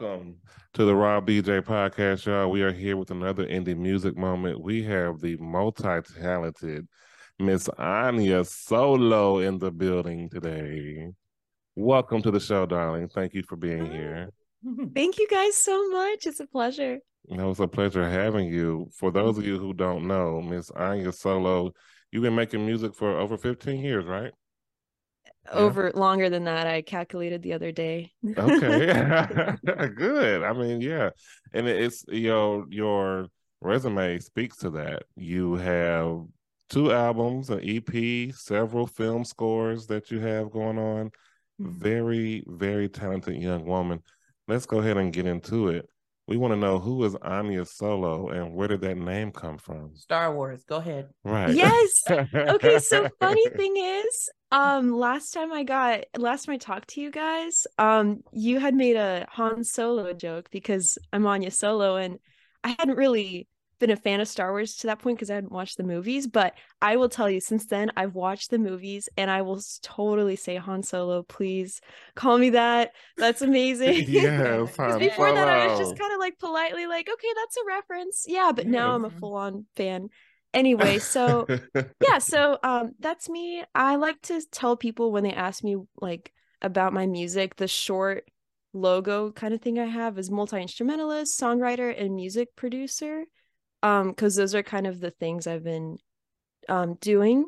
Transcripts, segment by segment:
Welcome to the Raw BJ podcast, y'all. We are here with another indie music moment. We have the multi-talented Miss Anya Solo in the building today. Welcome to the show, darling. Thank you for being here. Thank you guys so much. It's a pleasure. It was a pleasure having you. For those of you who don't know, Miss Anya Solo, you've been making music for over 15 years, right? Over yeah. longer than that i calculated the other day. Okay. Good. I mean yeah. And it's your your resume speaks to that. You have two albums an ep several film scores that you have going on. Mm-hmm. very very talented young woman. Let's go ahead and get into it we want to know who is Anya Solo and where did that name come from? Star Wars. Go ahead. Right. Yes. okay. So funny thing is, um, last time I got last time I talked to you guys, um, you had made a Han Solo joke because I'm Anya Solo, and I hadn't really been a fan of Star Wars to that point because I hadn't watched the movies. But I will tell you, since then, I've watched the movies and I will totally say Han Solo. Please call me that. That's amazing. yeah. before that, I was just kind of like politely like, okay, that's a reference. Yeah, but now I'm a full on fan. Anyway, so yeah, so um, that's me. I like to tell people when they ask me like about my music, the short logo kind of thing I have is multi instrumentalist, songwriter, and music producer um because those are kind of the things i've been um doing.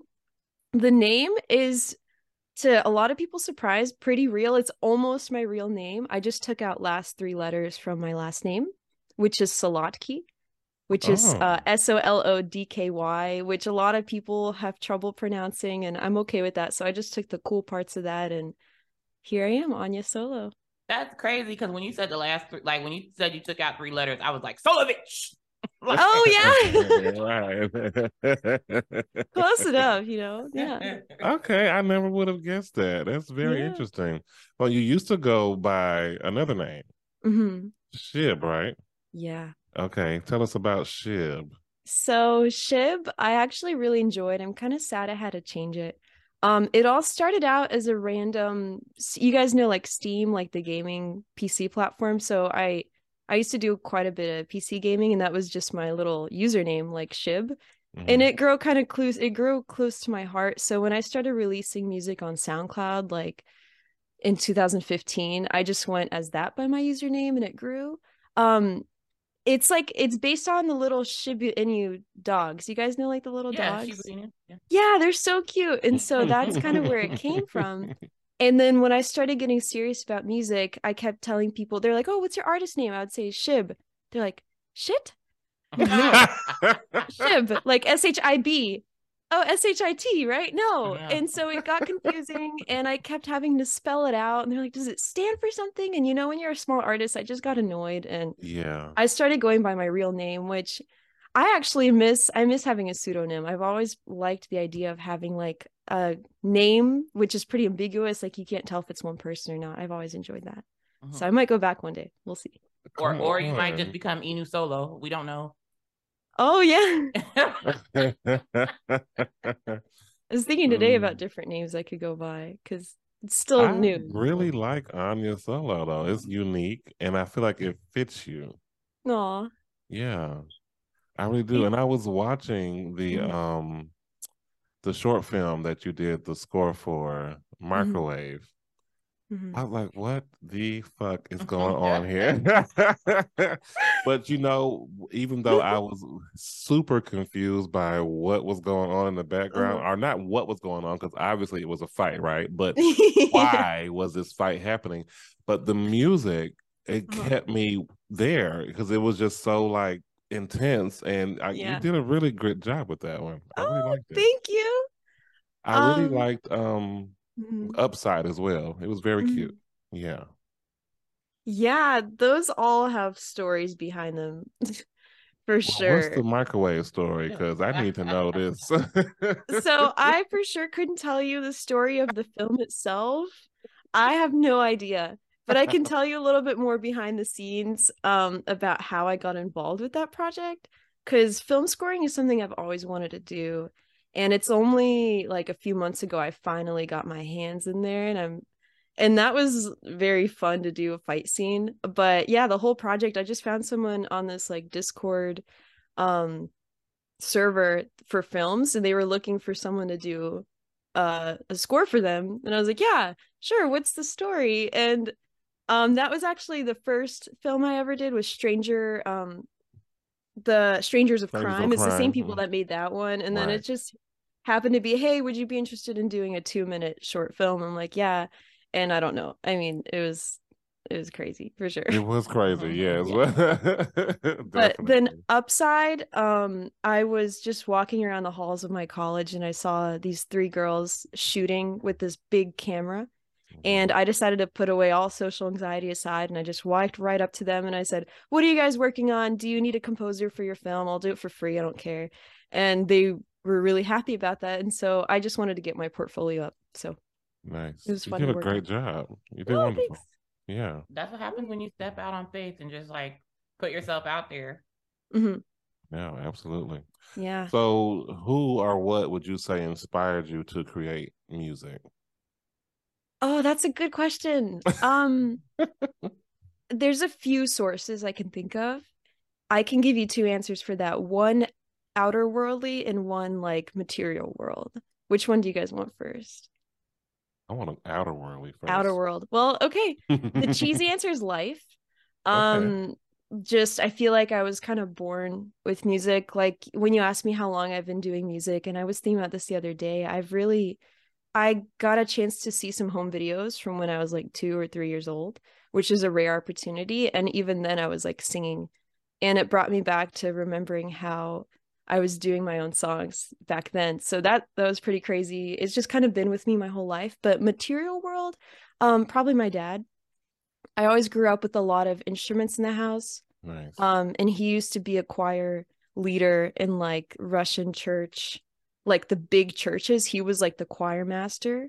The name is to a lot of people's surprise pretty real. It's almost my real name. I just took out last three letters from my last name which is solodky which oh. is uh, s-o-l-o-d-k-y which a lot of people have trouble pronouncing and i'm okay with that. So i just took the cool parts of that and here i am anya solo. That's crazy because when you said the last three, like when you said you took out three letters, I was like Solovich oh yeah. Close enough, you know. Yeah. Okay, I never would have guessed that. That's very yeah. interesting. Well, you used to go by another name. Mm-hmm. Shib, right? Yeah. Okay, tell us about Shib. So Shib, I actually really enjoyed. I'm kind of sad I had to change it. Um, it all started out as a random. You guys know like Steam, like the gaming PC platform. So I I used to do quite a bit of PC gaming, and that was just my little username, like Shib. Mm-hmm. And it grew kind of close. It grew close to my heart. So when I started releasing music on SoundCloud, like in 2015, I just went as that by my username, and it grew. Um, it's like it's based on the little Shiba Inu dogs. You guys know like the little yeah, dogs. Yeah. yeah, they're so cute, and so that's kind of where it came from. And then when I started getting serious about music, I kept telling people, they're like, oh, what's your artist name? I would say Shib. They're like, shit? Shib, like S H I B. Oh, S H I T, right? No. Yeah. And so it got confusing and I kept having to spell it out. And they're like, does it stand for something? And you know, when you're a small artist, I just got annoyed. And yeah, I started going by my real name, which I actually miss I miss having a pseudonym. I've always liked the idea of having like a name which is pretty ambiguous, like you can't tell if it's one person or not. I've always enjoyed that. Uh-huh. So I might go back one day. We'll see. Or or you might just become Inu Solo. We don't know. Oh yeah. I was thinking today mm. about different names I could go by because it's still I new. Really like Anya Solo though. It's unique and I feel like it fits you. Aw. Yeah. I really do. And I was watching the mm-hmm. um the short film that you did the score for mm-hmm. Microwave. Mm-hmm. I was like, what the fuck is going on here? but you know, even though I was super confused by what was going on in the background, uh-huh. or not what was going on, because obviously it was a fight, right? But why was this fight happening? But the music, it uh-huh. kept me there because it was just so like intense, and I, yeah. you did a really great job with that one. I oh, really liked it. Thank you. I really um, liked um mm-hmm. Upside as well. It was very mm-hmm. cute. Yeah. Yeah, those all have stories behind them. for well, sure. What's the microwave story? Because I need to know this. so I for sure couldn't tell you the story of the film itself. I have no idea but I can tell you a little bit more behind the scenes um, about how I got involved with that project. Because film scoring is something I've always wanted to do. And it's only like a few months ago I finally got my hands in there and I'm and that was very fun to do a fight scene but yeah the whole project i just found someone on this like discord um server for films and they were looking for someone to do uh, a score for them and i was like yeah sure what's the story and um that was actually the first film i ever did was stranger um the strangers of strangers crime of it's crime. the same people mm-hmm. that made that one and right. then it just happened to be hey would you be interested in doing a two minute short film i'm like yeah and I don't know. I mean, it was it was crazy for sure. It was crazy, yes. Yeah. but then upside, um, I was just walking around the halls of my college and I saw these three girls shooting with this big camera. And mm-hmm. I decided to put away all social anxiety aside and I just walked right up to them and I said, What are you guys working on? Do you need a composer for your film? I'll do it for free. I don't care. And they were really happy about that. And so I just wanted to get my portfolio up. So Nice. It was fun. You did a great job. You did oh, wonderful. Thanks. Yeah. That's what happens when you step out on faith and just like put yourself out there. Mm-hmm. Yeah, absolutely. Yeah. So, who or what would you say inspired you to create music? Oh, that's a good question. Um, there's a few sources I can think of. I can give you two answers for that. One outer worldly and one like material world. Which one do you guys want first? I want an outer worldly first. Outer world. Well, okay. The cheesy answer is life. Um okay. just I feel like I was kind of born with music. Like when you ask me how long I've been doing music, and I was thinking about this the other day, I've really I got a chance to see some home videos from when I was like two or three years old, which is a rare opportunity. And even then I was like singing. And it brought me back to remembering how I was doing my own songs back then. So that that was pretty crazy. It's just kind of been with me my whole life. But material world, um, probably my dad. I always grew up with a lot of instruments in the house. Nice. Um, and he used to be a choir leader in like Russian church, like the big churches. He was like the choir master.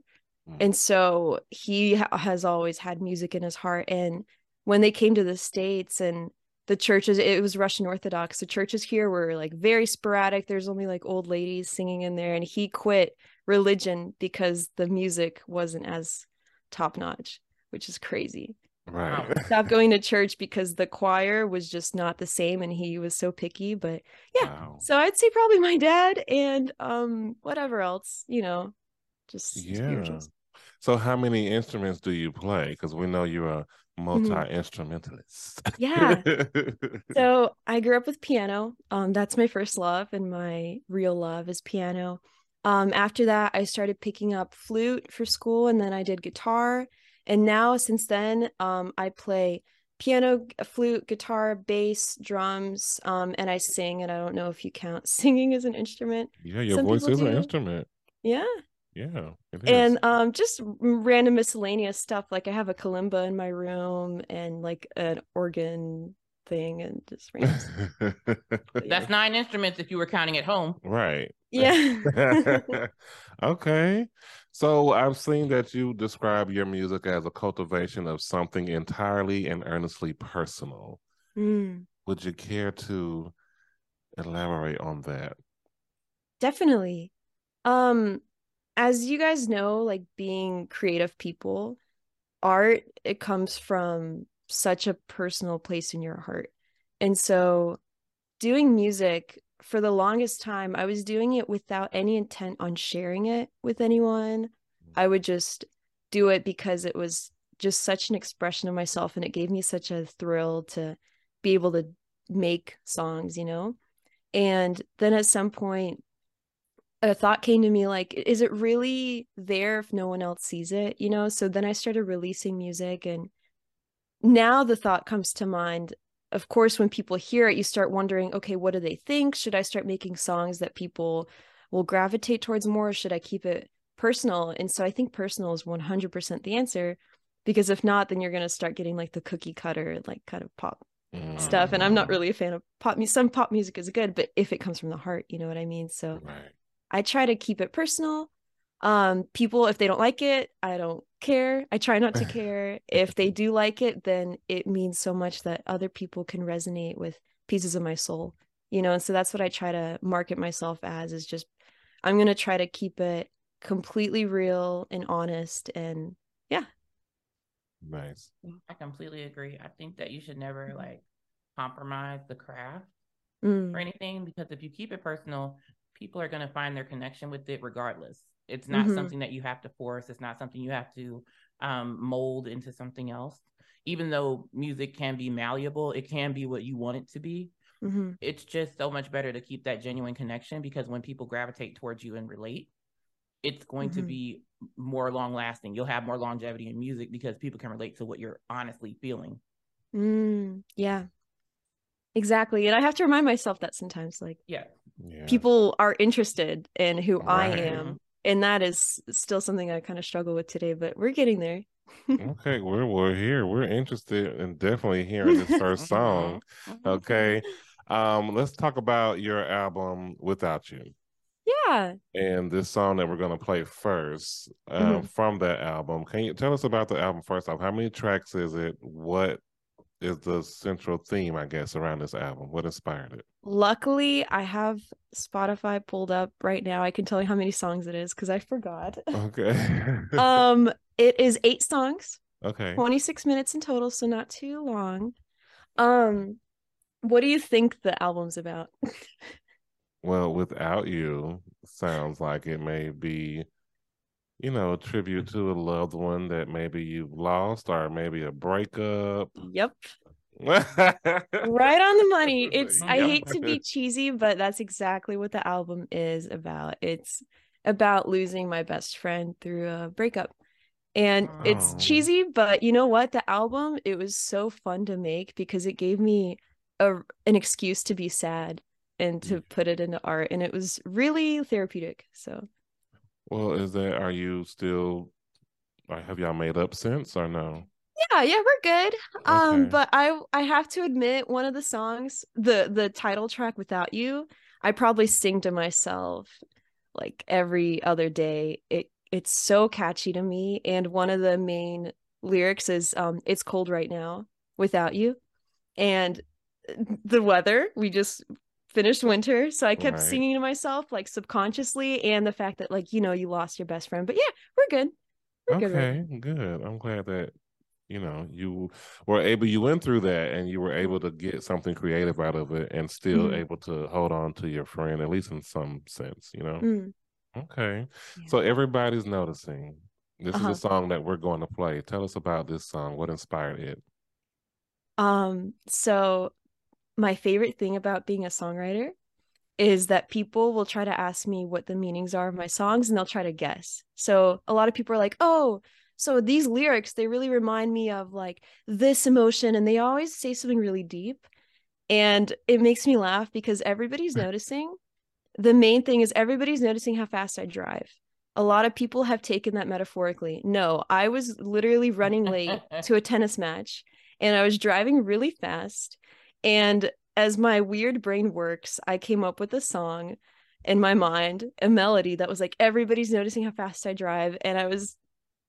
Mm. And so he ha- has always had music in his heart. And when they came to the States and the churches it was russian orthodox the churches here were like very sporadic there's only like old ladies singing in there and he quit religion because the music wasn't as top notch which is crazy right stopped going to church because the choir was just not the same and he was so picky but yeah wow. so i'd say probably my dad and um whatever else you know just yeah so how many instruments do you play because we know you're a Mm-hmm. multi instrumentalist. yeah. so I grew up with piano. Um, that's my first love, and my real love is piano. Um, after that, I started picking up flute for school, and then I did guitar. And now, since then, um, I play piano, flute, guitar, bass, drums, um, and I sing. And I don't know if you count singing as an instrument. Yeah, your Some voice is do. an instrument. Yeah. Yeah. And um just random miscellaneous stuff. Like I have a kalimba in my room and like an organ thing and just random That's nine instruments if you were counting at home. Right. Yeah. okay. So I've seen that you describe your music as a cultivation of something entirely and earnestly personal. Mm. Would you care to elaborate on that? Definitely. Um as you guys know, like being creative people, art it comes from such a personal place in your heart. And so doing music for the longest time, I was doing it without any intent on sharing it with anyone. I would just do it because it was just such an expression of myself and it gave me such a thrill to be able to make songs, you know? And then at some point a thought came to me like is it really there if no one else sees it you know so then i started releasing music and now the thought comes to mind of course when people hear it you start wondering okay what do they think? Should i start making songs that people will gravitate towards more? Or should i keep it personal? And so i think personal is 100% the answer because if not then you're going to start getting like the cookie cutter like kind of pop mm. stuff and i'm not really a fan of pop music some pop music is good but if it comes from the heart you know what i mean? So right. I try to keep it personal. Um, people, if they don't like it, I don't care. I try not to care. if they do like it, then it means so much that other people can resonate with pieces of my soul, you know. And so that's what I try to market myself as is just I'm gonna try to keep it completely real and honest and yeah Nice. I completely agree. I think that you should never Mm-hmm. like compromise the craft Mm, or anything because if you keep it personal, people are going to find their connection with it regardless. It's not Mhm. something that you have to force. It's not something you have to um, mold into something else. Even though music can be malleable, it can be what you want it to be. mhm. It's just so much better to keep that genuine connection because when people gravitate towards you and relate, it's going to Mhm. be more long lasting. You'll have more longevity in music because people can relate to what you're honestly feeling. Mm, yeah. Exactly. And I have to remind myself that sometimes like Yeah. Yeah. people are interested in who I am. And that is still something I kind of struggle with today, but we're getting there. Okay, we're we're here. We're interested in definitely hearing this first song. Mhm. Okay. Um, let's talk about your album Without You. Yeah. And this song that we're gonna play first, um, Mhm. from that album. Can you tell us about the album first off? How many tracks is it? What is the central theme, I guess, around this album? What inspired it? Luckily, I have Spotify pulled up right now. I can tell you how many songs it is because I forgot. Okay. um, it is eight songs, okay. 26 minutes in total, so not too long. Um, what do you think the album's about? Well, without you sounds like it may be, you know, a tribute mm-hmm. to a loved one that maybe you've lost or maybe a breakup. Yep. right on the money. It's I hate to be cheesy, but that's exactly what the album is about. It's about losing my best friend through a breakup. And it's Oh. cheesy, but you know what? The album, it was so fun to make because it gave me a an excuse to be sad and to mm. put it into art and it was really therapeutic. So, Well, is that are you still have y'all made up since or no? yeah, yeah, we're good. Um, but I I have to admit one of the songs, the the title track without you, I probably sing to myself like every other day. It it's so catchy to me and one of the main lyrics is um it's cold right now without you. And the weather, we just finished winter, so I kept Right. singing to myself like subconsciously and the fact that like you know you lost your best friend. But yeah, we're good. We're good. Okay, good. I'm glad that you know you were able you went through that and you were able to get something creative out of it and still Mhm. able to hold on to your friend at least in some sense, you know. Mm. Okay. Yeah. So everybody's noticing. This Uh-huh. is a song that we're going to play. Tell us about this song. What inspired it? Um, so my favorite thing about being a songwriter is that people will try to ask me what the meanings are of my songs and they'll try to guess. So a lot of people are like, "Oh, so these lyrics, they really remind me of like this emotion." And they always say something really deep. And it makes me laugh because everybody's noticing. The main thing is everybody's noticing how fast I drive. A lot of people have taken that metaphorically. No, I was literally running late to a tennis match and I was driving really fast. And as my weird brain works, I came up with a song in my mind, a melody that was like, everybody's noticing how fast I drive. And I was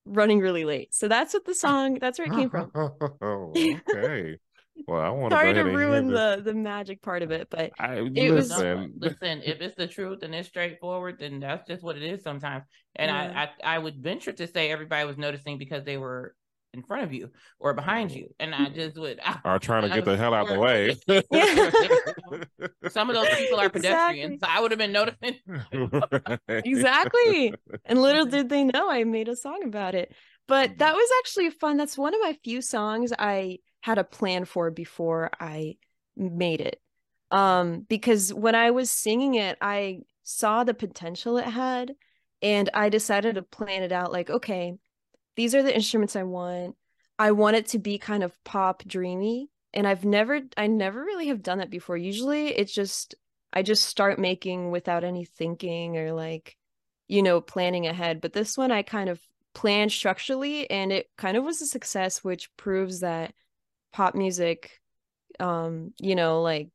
running really late. So that's what the song, that's where it came from. okay. Well, I want Sorry to to go ahead and hear ruin the, the magic part of it, but I it was- listen. listen, if it's the truth and it's straightforward, then that's just what it is sometimes. And Yeah. I, I, I would venture to say everybody was noticing because they were in front of you or behind you, and I just would. I, Are trying to I get the hell out of the way. Some of those people are pedestrians, Exactly. so I would have been noticing. Exactly. And little did they know I made a song about it. But Mhm. that was actually fun. That's one of my few songs I had a plan for before I made it. Um, because when I was singing it, I saw the potential it had, and I decided to plan it out like, okay, these are the instruments I want. I want it to be kind of pop dreamy. And I've never I never really have done that before. Usually it's just I just start making without any thinking or like, you know, planning ahead. But this one I kind of planned structurally and it kind of was a success, which proves that pop music, um, you know, like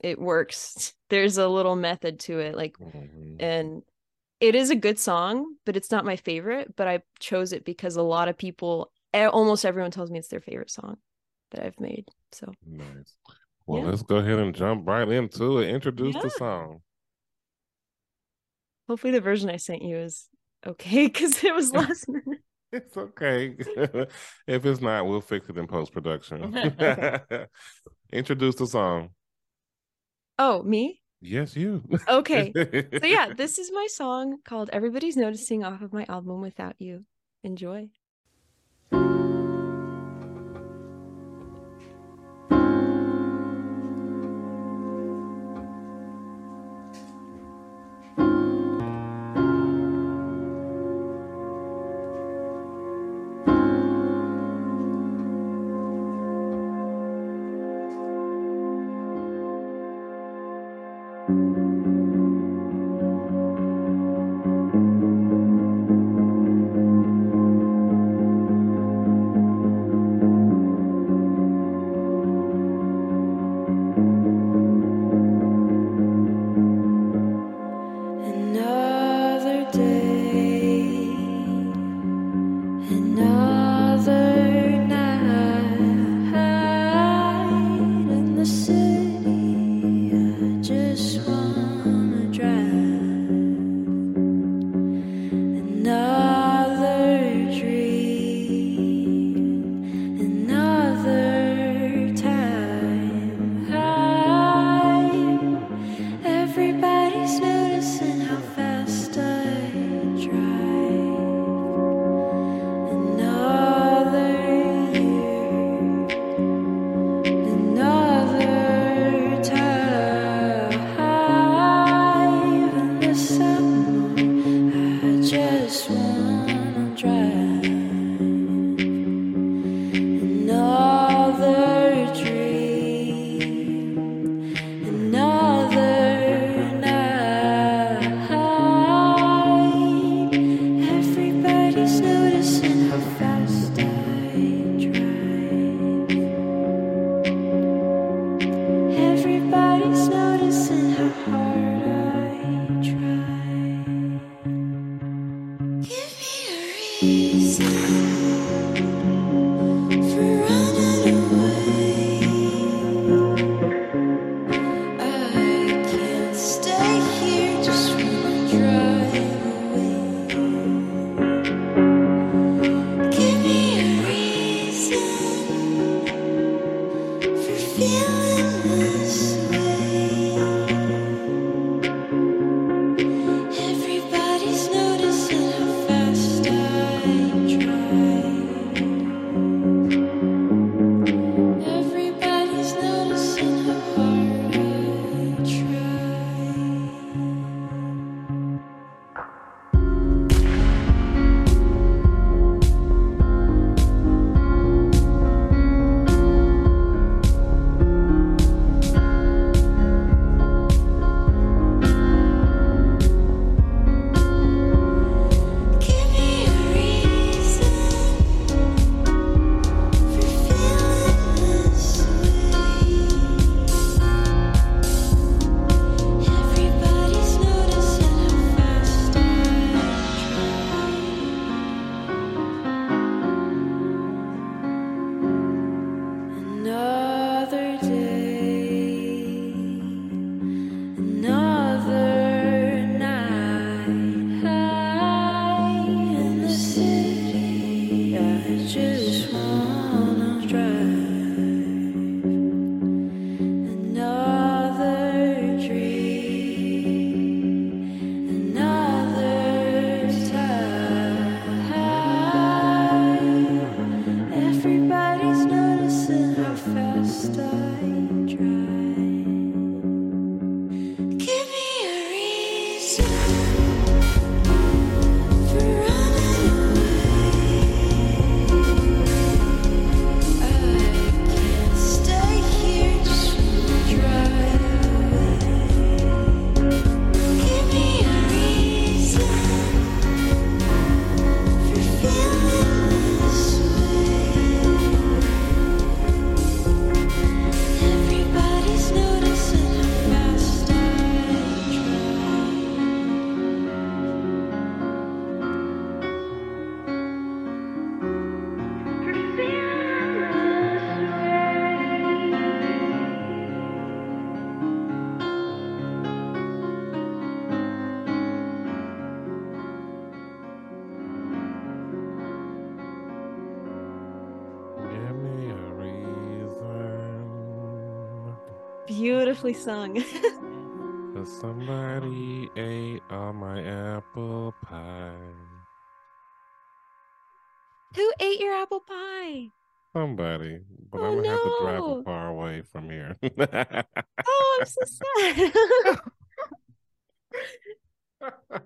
it works. There's a little method to it. Like Mhm. and it is a good song, but it's not my favorite. But I chose it because a lot of people, almost everyone tells me it's their favorite song that I've made. So Nice. Well, Yeah. let's go ahead and jump right into it. Introduce the song. hopefully the version I sent you is okay because it was last minute. It's okay. if it's not, we'll fix it in post production. Introduce the song. Oh, me? Yes, you. Okay. so yeah, this is my song called Everybody's Noticing off of my album Without You. Enjoy. Beautifully sung. somebody ate all my apple pie. Who ate your apple pie? Somebody, but Oh, I'm gonna have to drive no. far away from here. Oh, I'm so sad.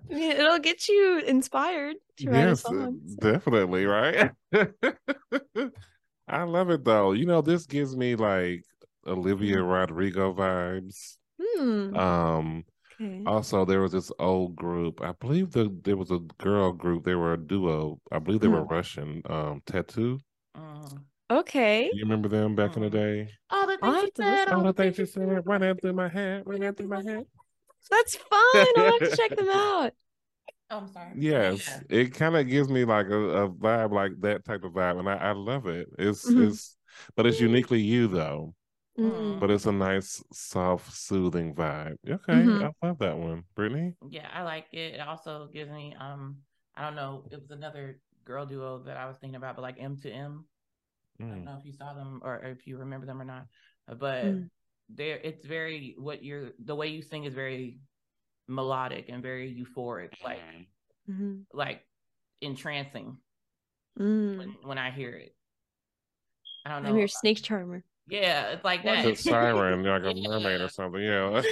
Yeah, It'll get you inspired to write yes, uh, song. definitely, right? I love it though. You know, this gives me like Olivia Rodrigo vibes. Hmm. Um, Okay. also there was this old group. I believe the there was a girl group. They were a duo. I believe they were Mhm. Russian. Um, Tattoo. Mm. Okay. You remember them back in the Mm. day? All the things have you said. All all the the things you said running through my head, running through my head. That's fun. I'll have to check them out. Oh, I'm sorry. Yes, Yeah. it kind of gives me like a, a vibe, like that type of vibe, and I, I love it. It's Mhm. it's, but it's uniquely you though. Mm. But it's a nice, soft, soothing vibe. Okay, Mhm. I love that one, Brittany. Yeah, I like it. It also gives me um I don't know, it was another girl duo that I was thinking about, but like M2M. I don't Mm. know if you saw them or if you remember them or not. uh, But Mm. there it's very what you're the way you sing is very melodic and very euphoric, like Mhm. like entrancing Mm. when, when I hear it. I don't know. I'm your snake charmer. Yeah, it's like Like that. a siren, like a Yeah. mermaid or something. Yeah.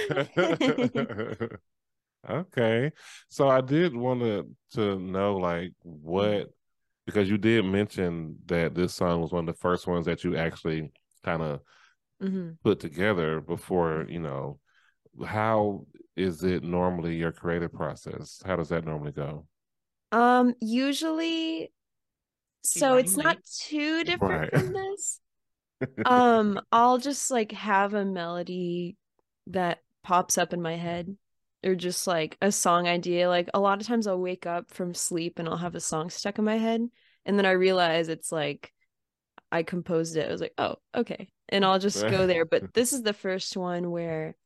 okay. So I did want to to know like what because you did mention that this song was one of the first ones that you actually kind of hmm put together before, you know, how is it normally your creative process? How does that normally go? Um, usually, so it's not too different Right. from this. Um, I'll just like have a melody that pops up in my head, or just like a song idea. Like a lot of times I'll wake up from sleep and I'll have a song stuck in my head, and then I realize it's like I composed it. I was like, oh, okay. And I'll just go there. But this is the first one where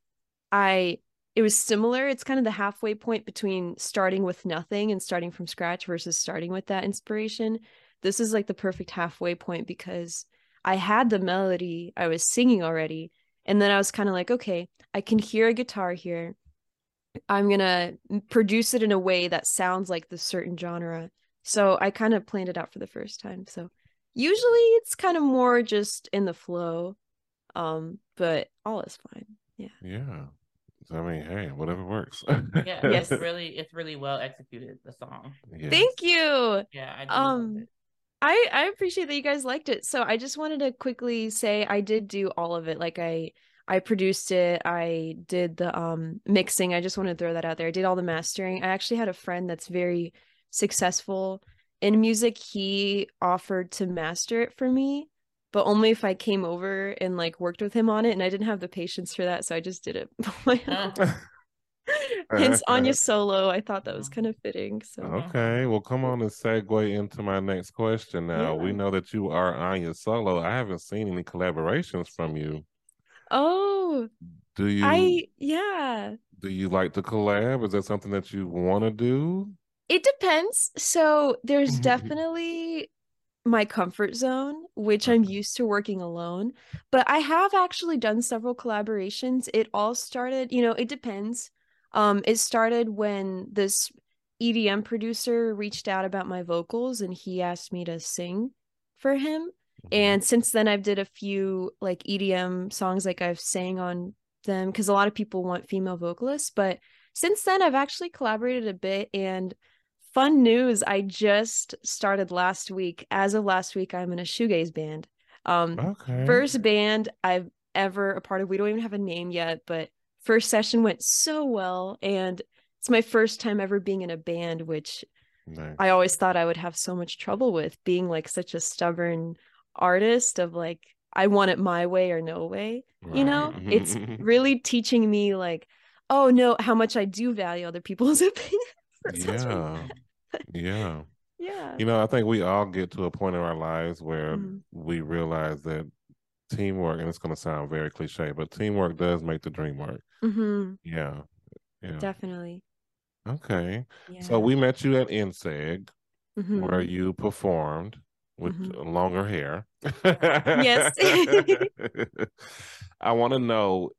I it was similar. It's kind of the halfway point between starting with nothing and starting from scratch versus starting with that inspiration. This is like the perfect halfway point because I had the melody, I was singing already, and then I was kind of like, okay, I can hear a guitar here. I'm gonna produce it in a way that sounds like the certain genre. So I kind of planned it out for the first time. So usually it's kind of more just in the flow. Um, but all is fine. Yeah. Yeah. So, I mean, hey, whatever works. Yeah, Yes. it's really it's really well executed, the song. Yes. Thank you. Yeah, I do love Um, it. I I appreciate that you guys liked it. So I just wanted to quickly say I did do all of it. Like I I produced it. I did the um mixing. I just want to throw that out there. I did all the mastering. I actually had a friend that's very successful in music. He offered to master it for me, but only if I came over and like worked with him on it. And I didn't have the patience for that, so I just did it. on my own. Uh, Hence Anya solo. I thought that was kind of fitting. So Okay, well, come on and segue into my next question. Now we know that you are Anya Solo. I haven't seen any collaborations from you. oh Do you I yeah. do you like to collab? Is that something that you want to do? It depends. So there's Mhm. definitely my comfort zone, which I'm used to working alone. But I have actually done several collaborations. It all started, you know, it depends. Um, it started when this EDM producer reached out about my vocals and he asked me to sing for him. And since then I've did a few like EDM songs like I've sang on them because a lot of people want female vocalists, but since then I've actually collaborated a bit and fun news, I just started last week. As of last week, I'm in a shoegaze band. Um Okay. first band I've ever a part of. We don't even have a name yet, but first session went so well and it's my first time ever being in a band which Nice. I always thought I would have so much trouble with being like such a stubborn artist of like I want it my way or no way. You know, it's really teaching me like, oh no, how much I do value other people's opinions. Yeah. Yeah. Yeah. You know, I think we all get to a point in our lives where Mhm. we realize that teamwork, and it's going to sound very cliche, but teamwork does make the dream work. hmm Yeah. Yeah. Definitely. Okay. Yeah. So we met you at NSEG Mhm. where you performed with Mhm. longer hair. Yes. I want to know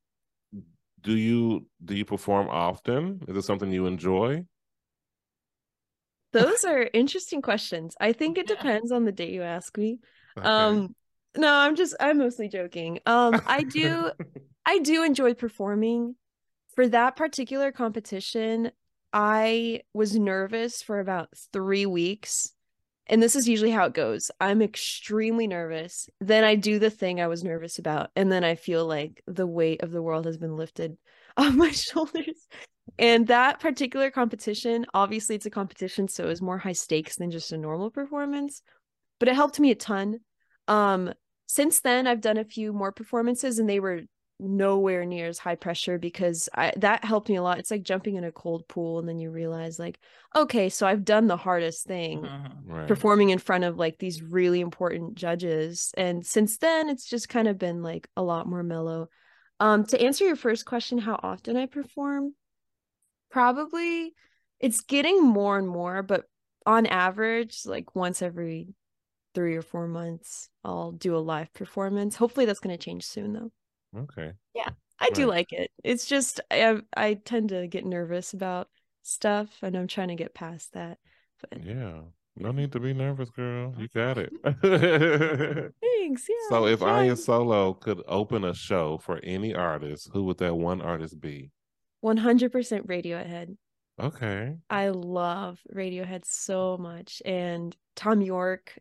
do you do you perform often? Is it something you enjoy? Those are interesting questions. I think it depends on the day you ask me. Okay. Um no, I'm just I'm mostly joking. Um I do I do enjoy performing. For that particular competition, I was nervous for about 3 weeks. And this is usually how it goes. I'm extremely nervous. Then I do the thing I was nervous about and then I feel like the weight of the world has been lifted off my shoulders and that particular competition, obviously it's a competition, so it was more high stakes than just a normal performance, but it helped me a ton. Um, since then I've done a few more performances and they were nowhere near as high pressure because I that helped me a lot. It's like jumping in a cold pool and then you realize like, okay, so I've done the hardest thing mm-hmm. right. performing in front of like these really important judges. And since then it's just kind of been like a lot more mellow. Um to answer your first question how often I perform, probably it's getting more and more, but on average, like once every three or four months, I'll do a live performance. Hopefully that's going to change soon though. Okay. Yeah. I right. do like it. It's just I I tend to get nervous about stuff and I'm trying to get past that. But yeah. No need to be nervous, girl. You got it. Thanks. Yeah. So if Anya Solo could open a show for any artist, who would that one artist be? 100% Radiohead. Okay. I love Radiohead so much. And Thom Yorke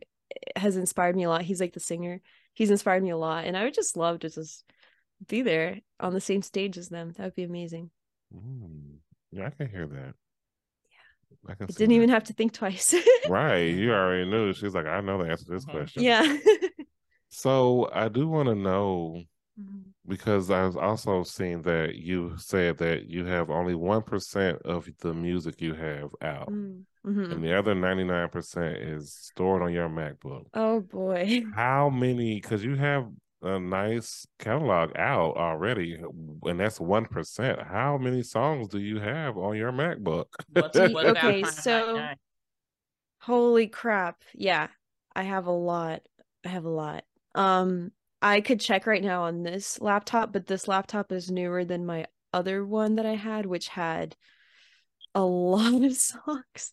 has inspired me a lot. He's like the singer. He's inspired me a lot. And I would just love to just be there on the same stage as them. That would be amazing. Mm. Yeah, I can hear that. Yeah. I, can didn't that. even have to think twice. right. You already knew. She's like, I know the answer to this uh-huh. question. Yeah. so I do want to know Mm-hmm. Because I was also seeing that you said that you have only 1% of the music you have out. Mm-hmm. And the other 99% is stored on your MacBook. Oh boy. How many, because you have a nice catalog out already, and that's 1%. How many songs do you have on your MacBook? okay, so holy crap. Yeah, I have a lot. I have a lot. Um, I could check right now on this laptop, but this laptop is newer than my other one that I had, which had a lot of socks.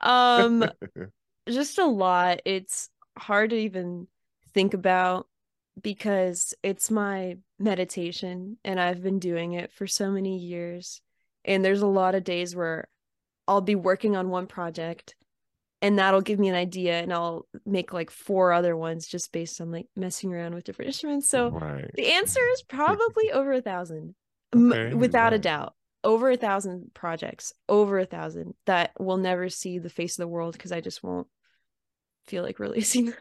um just a lot. It's hard to even think about because it's my meditation and I've been doing it for so many years. And there's a lot of days where I'll be working on one project and that'll give me an idea and i'll make like four other ones just based on like messing around with different instruments so right. the answer is probably over a thousand okay, without right. a doubt over a thousand projects over a thousand that will never see the face of the world because i just won't feel like releasing them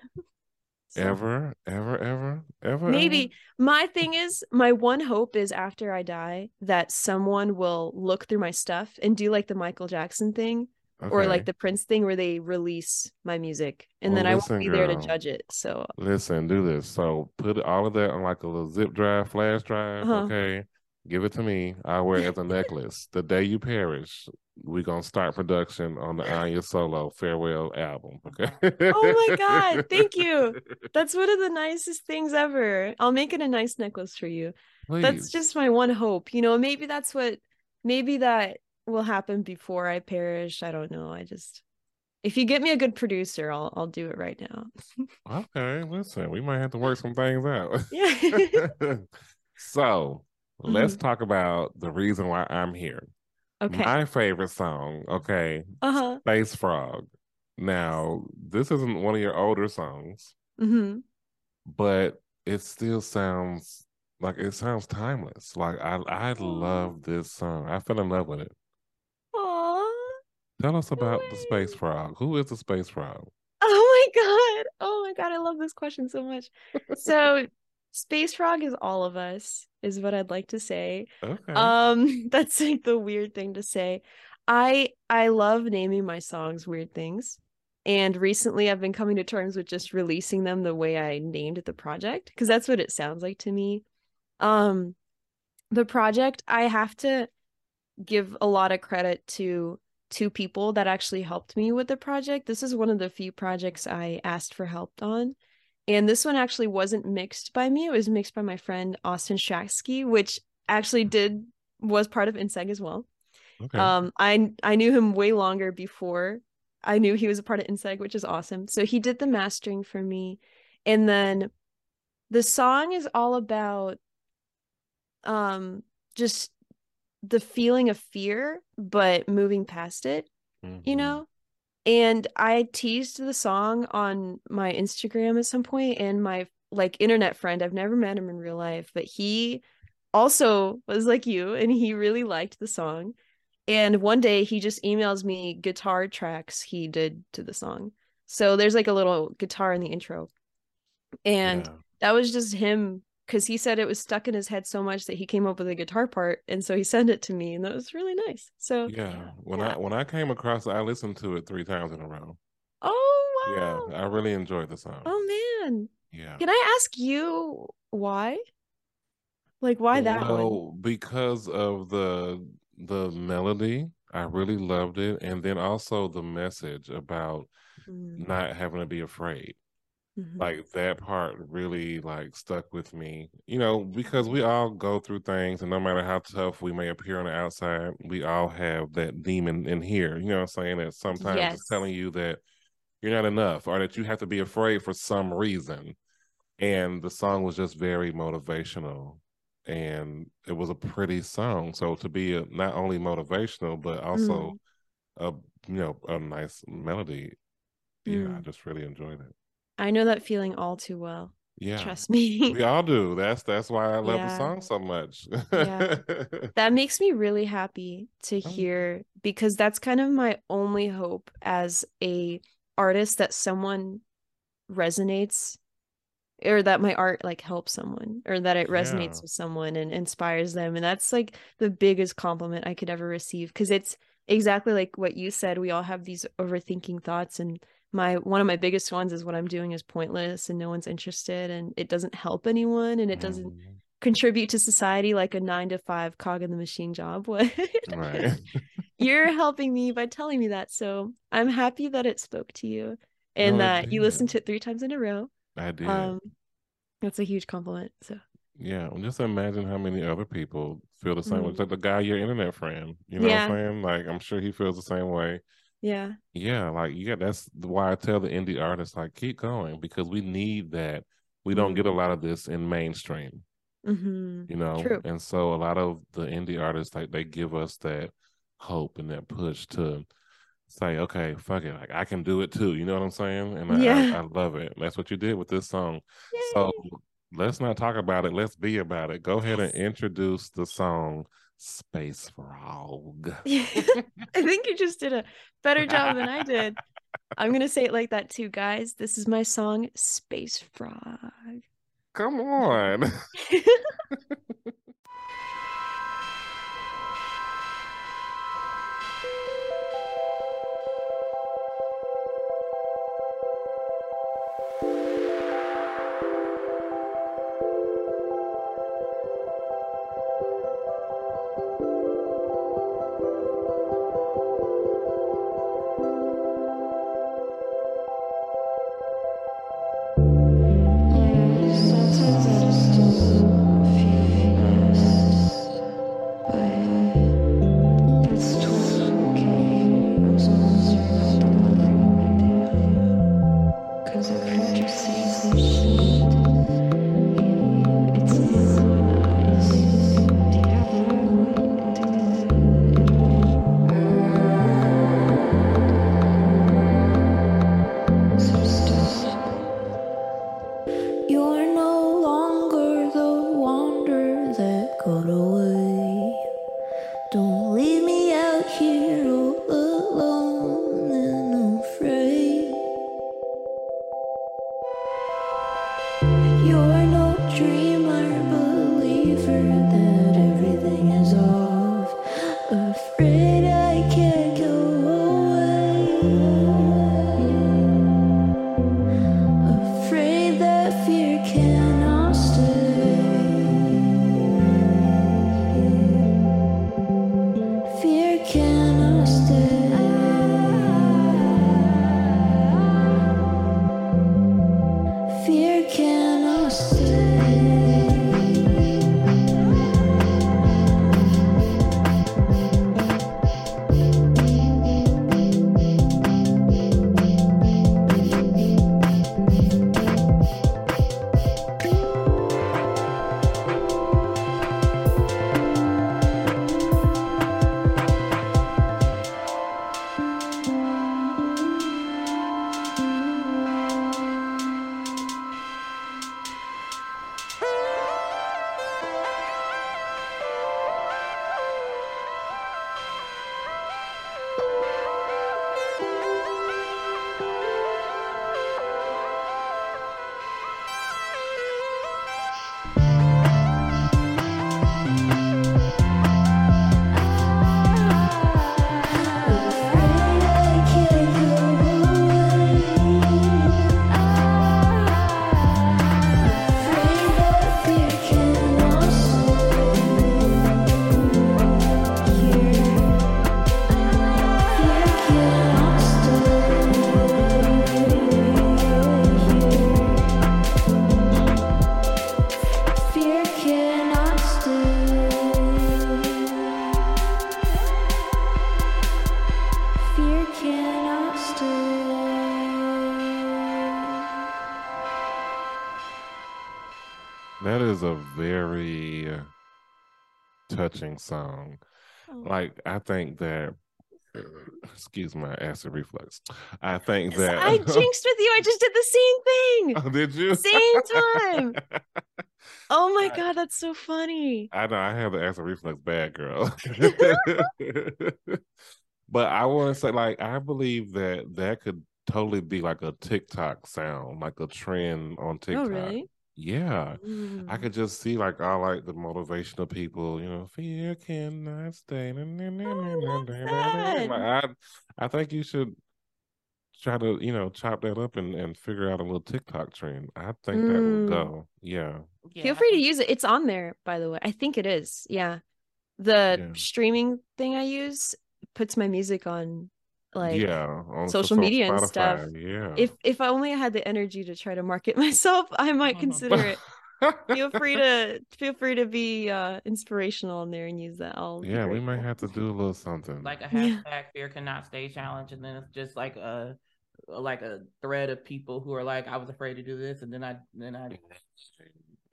so. ever ever ever ever maybe ever? my thing is my one hope is after i die that someone will look through my stuff and do like the michael jackson thing Okay. Or like the Prince thing where they release my music and well, then listen, I won't be girl, there to judge it. So listen, do this. So put all of that on like a little zip drive, flash drive. Uh-huh. Okay. Give it to me. I wear it as a necklace. The day you perish, we're gonna start production on the Anya Solo farewell album. Okay. oh my god, thank you. That's one of the nicest things ever. I'll make it a nice necklace for you. Please. That's just my one hope. You know, maybe that's what maybe that will happen before I perish. I don't know. I just if you get me a good producer, I'll I'll do it right now. okay, listen, we might have to work some things out. Yeah. so mm-hmm. let's talk about the reason why I'm here. Okay. My favorite song, okay, uh-huh. Space Frog. Now, this isn't one of your older songs, mm-hmm. but it still sounds like it sounds timeless. Like I, I love this song. I fell in love with it. Tell us about the space frog. Who is the space frog? Oh my god. Oh my god, I love this question so much. so space frog is all of us is what I'd like to say. Okay. Um that's like the weird thing to say. I I love naming my songs weird things. And recently I've been coming to terms with just releasing them the way I named the project because that's what it sounds like to me. Um the project I have to give a lot of credit to two people that actually helped me with the project. This is one of the few projects I asked for help on. And this one actually wasn't mixed by me. It was mixed by my friend Austin Shaksky, which actually did was part of Inseg as well. Okay. Um, I I knew him way longer before I knew he was a part of Inseg, which is awesome. So he did the mastering for me, and then the song is all about um just the feeling of fear, but moving past it. Mhm. You know. And I teased the song on my Instagram at some point, and my like internet friend, I've never met him in real life, but he also was like you and he really liked the song. And one day he just emails me guitar tracks he did to the song. So there's like a little guitar in the intro. And Yeah. that was just him because he said it was stuck in his head so much that he came up with a guitar part. And so he sent it to me, and that was really nice. So, Yeah. When Yeah. I when I came across it, I listened to it three times in a row. oh, wow. Yeah, I really enjoyed the song. Oh, man. yeah. Can I ask you why? Like, why that one? Because of the the melody, I really loved it, and then also the message about Mm, not having to be afraid. Mhm. Like that part really like stuck with me. You know, because we all go through things and no matter how tough we may appear on the outside, we all have that demon in here. You know what I'm saying? That sometimes Yes. it's telling you that you're not enough or that you have to be afraid for some reason. And the song was just very motivational. And it was a pretty song. So to be a, not only motivational, but also a you know, a nice melody. Yeah, I Mm. just really enjoyed it. I know that feeling all too well. Yeah. Trust me. We all do. That's that's why I love the song so much. Yeah. that makes me really happy to Oh. hear because that's kind of my only hope as a artist that someone resonates or that my art like helps someone or that it resonates Yeah. with someone and inspires them and that's like the biggest compliment I could ever receive because it's exactly like what you said we all have these overthinking thoughts and my one of my biggest ones is what I'm doing is pointless and no one's interested and it doesn't help anyone and it doesn't Mhm. contribute to society like a nine to five cog in the machine job would. Right. You're helping me by telling me that. So I'm happy that it spoke to you and No, that you listened to it three times in a row. I did. Um that's a huge compliment. So yeah. and Just imagine how many other people feel the same way. Mm. It's like the guy, your internet friend. You know Yeah. what I'm saying? Like I'm sure he feels the same way. Yeah. Yeah, like yeah, that's why I tell the indie artists like keep going because we need that. We don't get a lot of this in mainstream. hmm you know True. and so a lot of the indie artists like they give us that hope and that push to say okay fuck it like i can do it too you know what i'm saying and Yeah. I, I love it that's what you did with this song so let's not talk about it let's be about it go ahead and introduce the song space frog I think you just did a better job than I did. I'm gonna say it like that too, guys. This is my song, Space Frog. come on very touching song. Oh. Like I think that excuse my acid reflux. I think that I jinxed with you. I just did the same thing. Oh, did you? Same time. oh my god, that's so funny. I know I have the acid reflux bad girl. but I want to say, like, I believe that that could totally be like a TikTok sound, like a trend on oh, TikTok. Oh, really? Yeah, mm. I could just see like all like the motivational people, you know, fear cannot stay. Oh, like, I, I think you should try to, you know, chop that up and, and figure out a little TikTok trend. I think mm. that will go. Yeah. yeah. Feel free to use it. It's on there, by the way. I think it is. Yeah. The yeah. streaming thing I use puts my music on like yeah social media Spotify, and stuff. Yeah. If if I only i had the energy to try to market myself i might consider it. Feel free to feel free to be uh inspirational in there and use that. All yeah we might have to do a little something. Like a hashtag yeah. fear cannot stay challenge and then it's just like a like a thread of people who are like i was afraid to do this and then i then i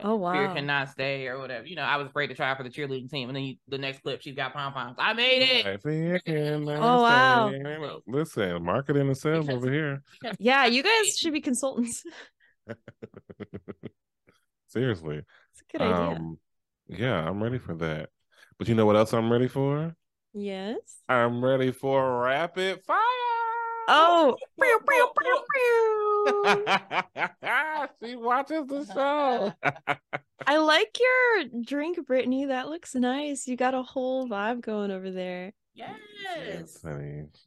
Oh wow! Fear cannot stay or whatever. You know, I was afraid to try for the cheerleading team, and then you, the next clip, she's got pom poms. I made it. Fear cannot oh wow! Stay. Listen, marketing and sales because, over here. Yeah, you guys should be consultants. Seriously, it's a good idea. Um, yeah, I'm ready for that. But you know what else I'm ready for? Yes. I'm ready for rapid fire. Oh. oh she watches the uh-huh. show. I like your drink, Brittany. That looks nice. You got a whole vibe going over there. Yes.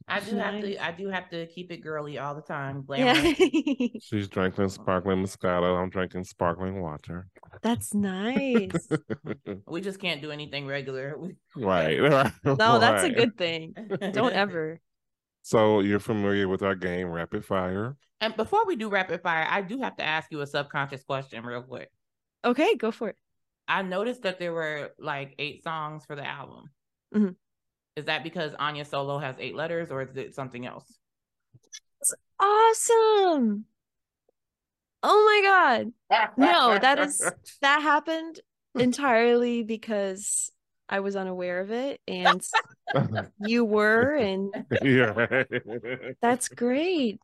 I do have to I do have to keep it girly all the time. Yeah. She's drinking sparkling Moscato. I'm drinking sparkling water. That's nice. we just can't do anything regular. right. right. No, that's right. a good thing. Don't ever. So you're familiar with our game, Rapid Fire. And before we do Rapid Fire, I do have to ask you a subconscious question real quick. Okay, go for it. I noticed that there were like eight songs for the album. Mm-hmm. Is that because Anya Solo has eight letters or is it something else? It's awesome. Oh my god. No, that is that happened entirely because I was unaware of it and you were and yeah. that's great.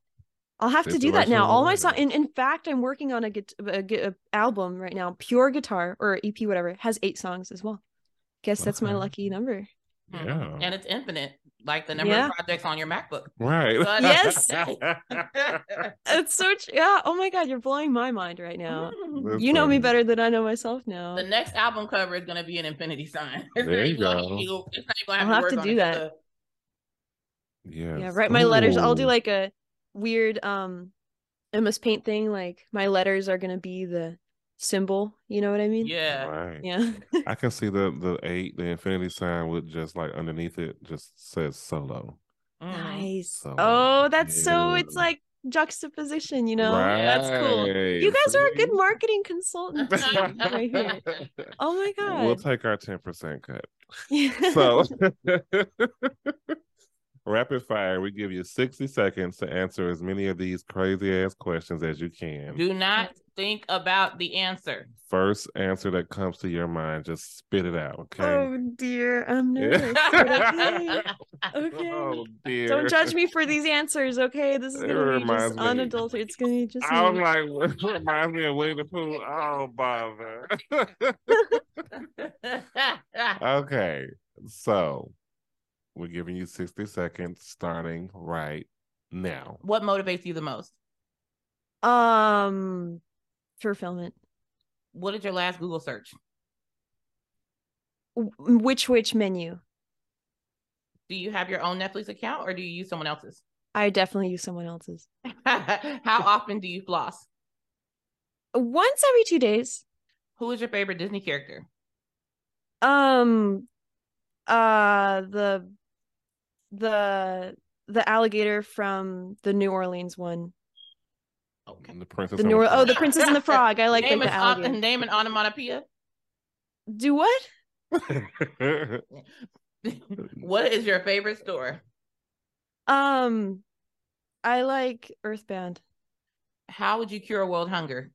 I'll have to do that now. All my songs, in, in fact, I'm working on a, a, a, album right now, pure guitar or EP, whatever, has eight songs as well. Guess that's my lucky number. Yeah. And it's infinite, like the number yeah. of projects on your MacBook. Right. yes. it's so tr- yeah. Oh my god, you're blowing my mind right now. That's you know funny. me better than I know myself now. The next album cover is gonna be an infinity sign. there you go. I'll have to do that. Yeah. Yeah. Write my Ooh. letters. I'll do like a weird um MS Paint thing. Like my letters are gonna be the symbol. You know what I mean? Yeah. Right. Yeah. I can see the the eight, the infinity sign with just like underneath it just says solo. Mm-hmm. Nice. So, oh, that's yeah. so it's like juxtaposition, you know? Right. That's cool. You guys are a good marketing consultant right here. Oh my god. We'll take our 10% cut. so rapid fire. We give you 60 seconds to answer as many of these crazy ass questions as you can. Do not think about the answer. First answer that comes to your mind, just spit it out. Okay. Oh dear, I'm nervous. okay. okay. Oh dear. Don't judge me for these answers. Okay, this is gonna be just unadulterated. It's gonna be just. I'm me. like, it reminds me of Winnie the Pooh. Oh bother. okay, so we're giving you 60 seconds starting right now. What motivates you the most? Um, fulfillment. What did your last Google search? Which which menu? Do you have your own Netflix account or do you use someone else's? I definitely use someone else's. How often do you floss? Once every two days. Who is your favorite Disney character? Um uh the the the alligator from the New Orleans one. Okay. The princess. The New oh, the princess and the frog. I like name the, the alligator. On, name an onomatopoeia. Do what? what is your favorite store? Um, I like Earthbound. How would you cure world hunger?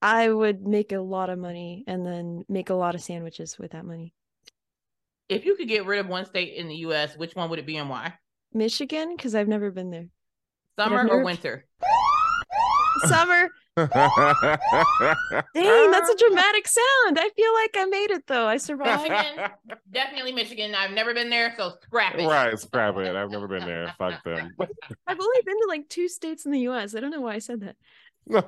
I would make a lot of money and then make a lot of sandwiches with that money. If you could get rid of one state in the US, which one would it be and why? Michigan, because I've never been there. Summer never- or winter? Summer. Dang, that's a dramatic sound. I feel like I made it though. I survived. Michigan. Definitely Michigan. I've never been there, so scrap it. right, scrap it. I've never been there. Fuck them. I've only been to like two states in the US. I don't know why I said that. The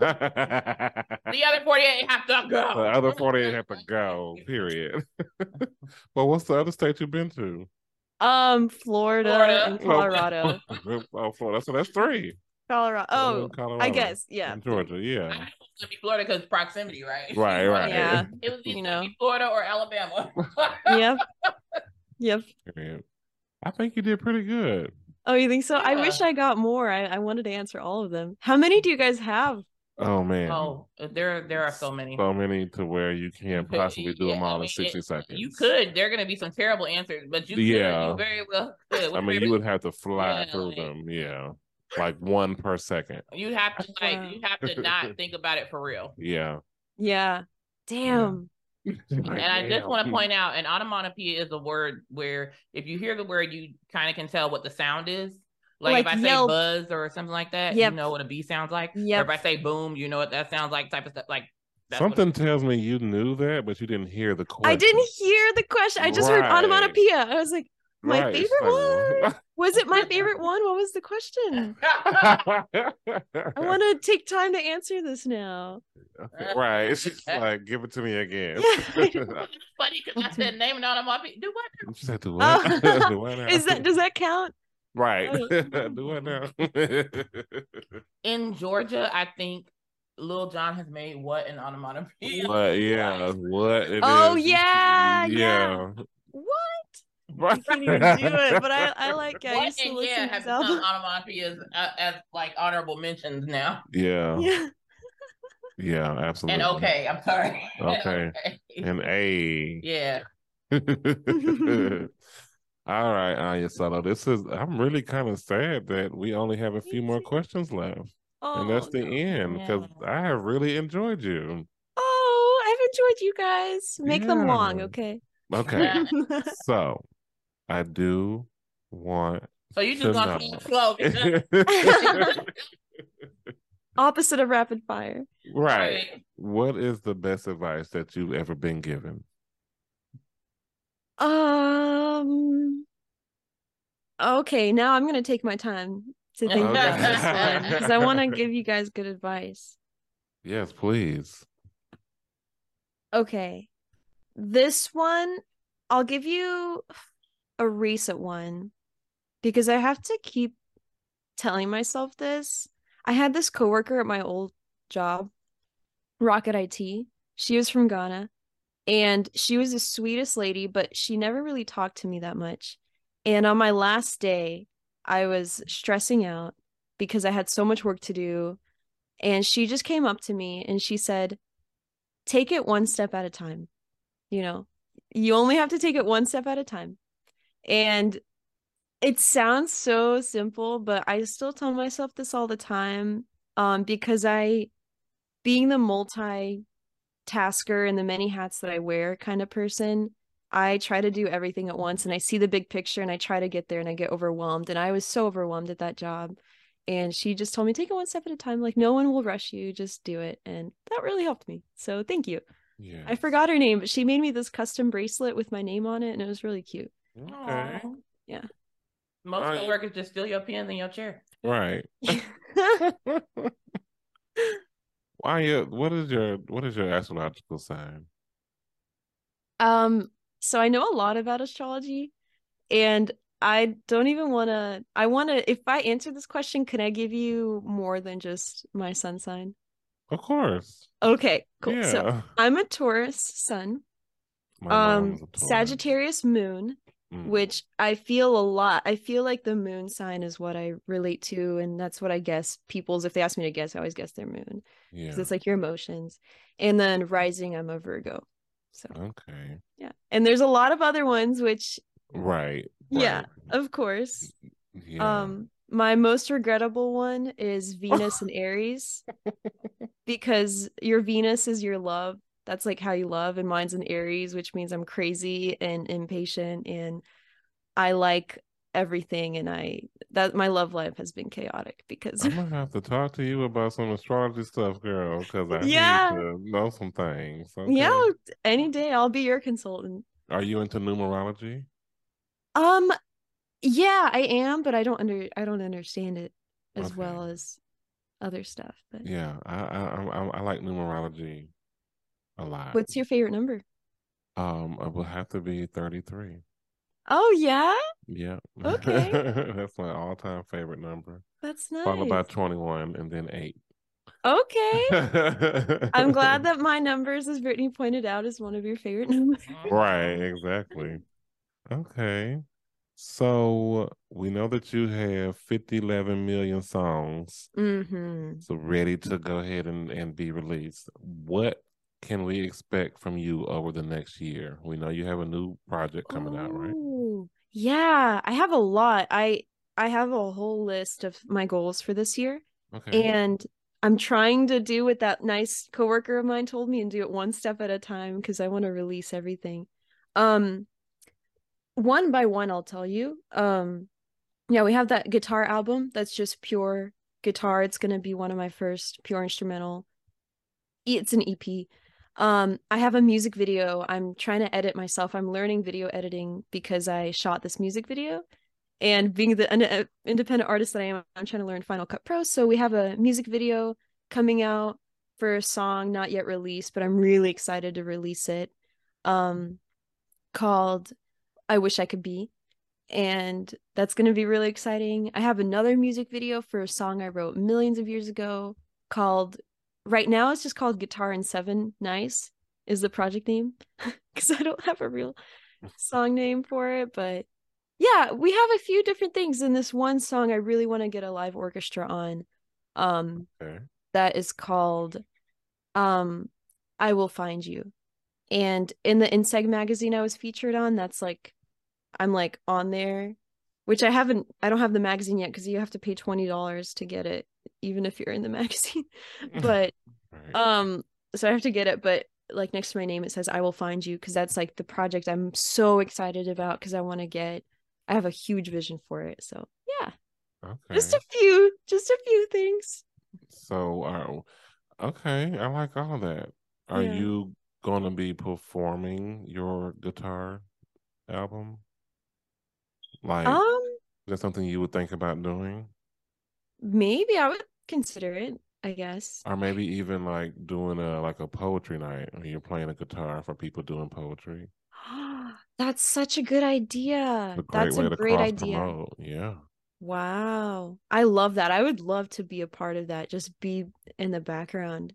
The other 48 have to go. The other 48 have to go, period. well, what's the other state you've been to? Um, Florida, Florida. and Colorado. oh, Florida. So that's three. Colorado. Oh, Colorado. I guess, yeah. And Georgia, yeah. knew it was gonna be Florida because proximity, right? Right, right. Yeah. It was either You know. Florida or Alabama. Yep. Yep. I think you did pretty good. Oh, you think so? I wish I got more. I, I wanted to answer all of them. How many do you guys have? Oh man. oh, there there are so many. So many to where you can't could- possibly do them yeah, I all in 60 it- seconds. You could. There are gonna be some terrible answers, but you could. Yeah. You very well could. I mean, you would have to fly Yeah, through like- them. Yeah. Like one per second. You'd have to like you have to not think about it for real. Yeah. Yeah. Damn. And I just want to point out, an onomatopoeia is a word where if you hear the word, you kind of can tell what the sound is. Like, Like if I say yelp. buzz or something like that, Yep. you know what a bee sounds like. Or if I say boom, you know what that sounds like. Type of stuff. Like that's Something tells me you knew that, but you didn't hear the question. I didn't hear the question. I just heard Right. onomatopoeia. I was like, my Right, favorite it's one. Was it my favorite one? What was the question? I want to take time to answer this now. right. It's just like, give it to me again. Yeah, I It's funny because I said name an onomatopoeia. Do what? She said, do Oh. what? do what now? Oh. Is that does that count? right? Oh. do what now? In Georgia, I think Lil Jon has made what an onomatopoeia. But yeah, what? it Oh, is. yeah, yeah. yeah. What? Right. I can't even do it, but I I like I What used to and listen yeah to have his become album. onomatopoeias uh, as like honorable mentions now. Yeah, yeah, Yeah. absolutely. And okay, I'm sorry. Okay. And A. Yeah. All right, Anya Solo. This is I'm really kind of sad that we only have a few more questions left. and that's Oh, the no. end because I have really enjoyed you. Oh, I've enjoyed you guys. Make them long, okay? Okay. so I do want So you to just gonna know. slow. Opposite of rapid fire. right. What is the best advice that you've ever been given? Um. Okay, now I'm gonna take my time to think about this one because I want to give you guys good advice. Yes, please. Okay, this one I'll give you a recent one because I have to keep telling myself this. I had this coworker at my old job, Rocket IT. She was from Ghana and she was the sweetest lady, but she never really talked to me that much. And on my last day, I was stressing out because I had so much work to do. And she just came up to me and she said, Take it one step at a time. You know, you only have to take it one step at a time. And it sounds so simple, but I still tell myself this all the time um, because I, being the multi tasker and the many hats that I wear kind of person, I try to do everything at once and I see the big picture and I try to get there and I get overwhelmed. And I was so overwhelmed at that job. And she just told me, take it one step at a time. Like, no one will rush you, just do it. And that really helped me. So thank you. Yeah. I forgot her name, but she made me this custom bracelet with my name on it and it was really cute. Okay. Aw. Yeah. Most Alright. coworkers just steal your pens in your chair. Right. Why you what is your what is your astrological sign? Um, so I know a lot about astrology, and I don't even want to. I want to. If I answer this question, can I give you more than just my sun sign? Of course. Okay, cool. So I'm a Taurus sun, My mom um, is a Taurus. Sagittarius moon, Mm. which I feel a lot. I feel like the moon sign is what I relate to, and that's what I guess people's. If they ask me to guess, I always guess their moon Yeah. because it's like your emotions. And then rising, I'm a Virgo. So Okay. yeah, and there's a lot of other ones which Right. Yeah, of course. Yeah. Um, my most regrettable one is Venus and Aries because your Venus is your love. That's like how you love, and mine's an Aries, which means I'm crazy and impatient, and I like everything. And I that my love life has been chaotic because I'm gonna have to talk to you about some astrology stuff, girl, because I yeah. need to know some things. Okay? Yeah, any day I'll be your consultant. Are you into numerology? Um, yeah, I am, but I don't under I don't understand it as okay. well as other stuff. But yeah, I, I I I like numerology a lot. What's your favorite number? Um, it will have to be thirty-three. Oh yeah. Yeah. Okay. That's my all-time favorite number. That's nice. Followed by twenty-one, and then eight. Okay. I'm glad that my numbers, as Brittany pointed out, is one of your favorite numbers. Right. Exactly. Okay. So we know that you have 50, 11 million songs. Mm-hmm. So ready to go ahead and, and be released. What can we expect from you over the next year? We know you have a new project coming out, right? Yeah, I have a lot. I I have a whole list of my goals for this year. Okay. And I'm trying to do what that nice coworker of mine told me and do it one step at a time because I want to release everything. Um one by one I'll tell you. Um yeah, we have that guitar album that's just pure guitar. It's going to be one of my first pure instrumental. It's an EP. Um I have a music video. I'm trying to edit myself. I'm learning video editing because I shot this music video. And being the uh, independent artist that I am, I'm trying to learn Final Cut Pro. So we have a music video coming out for a song not yet released, but I'm really excited to release it. Um called I Wish I Could Be. And that's going to be really exciting. I have another music video for a song I wrote millions of years ago called, right now it's just called Guitar and Seven Nice, is the project name. Because I don't have a real song name for it. But yeah, we have a few different things in this one song I really want to get a live orchestra on. Um, okay. that is called um, I Will Find You. And in the Inseg magazine I was featured on, that's like I'm like on there, which I haven't. I don't have the magazine yet because you have to pay twenty dollars to get it, even if you're in the magazine. but right. um, so I have to get it. But like next to my name, it says "I will find you" because that's like the project I'm so excited about because I want to get. I have a huge vision for it. So yeah, okay. just a few, just a few things. So, uh, okay, I like all of that. Are yeah. you going to be performing your guitar album? Like, um, is that something you would think about doing? Maybe I would consider it. I guess. Or maybe even like doing a like a poetry night where you're playing a guitar for people doing poetry. That's such a good idea. A That's a great idea. Promote. Yeah. Wow. I love that. I would love to be a part of that. Just be in the background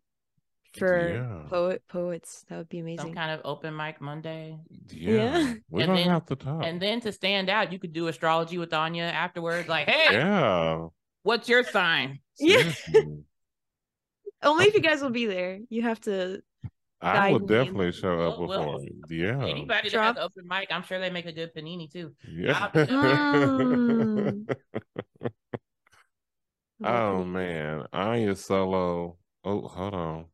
for yeah. poet poets. That would be amazing. Some kind of open mic Monday. Yeah, yeah. we and don't then, have to talk. And then to stand out, you could do astrology with Anya afterwards. Like, hey, yeah, what's your sign? Yeah. Only if you guys will be there. You have to. I will definitely show up well, before. Well, yeah. Anybody Drop. that has open mic, I'm sure they make a good panini too. Yeah. mm. oh man, I Anya Solo. Oh, hold on.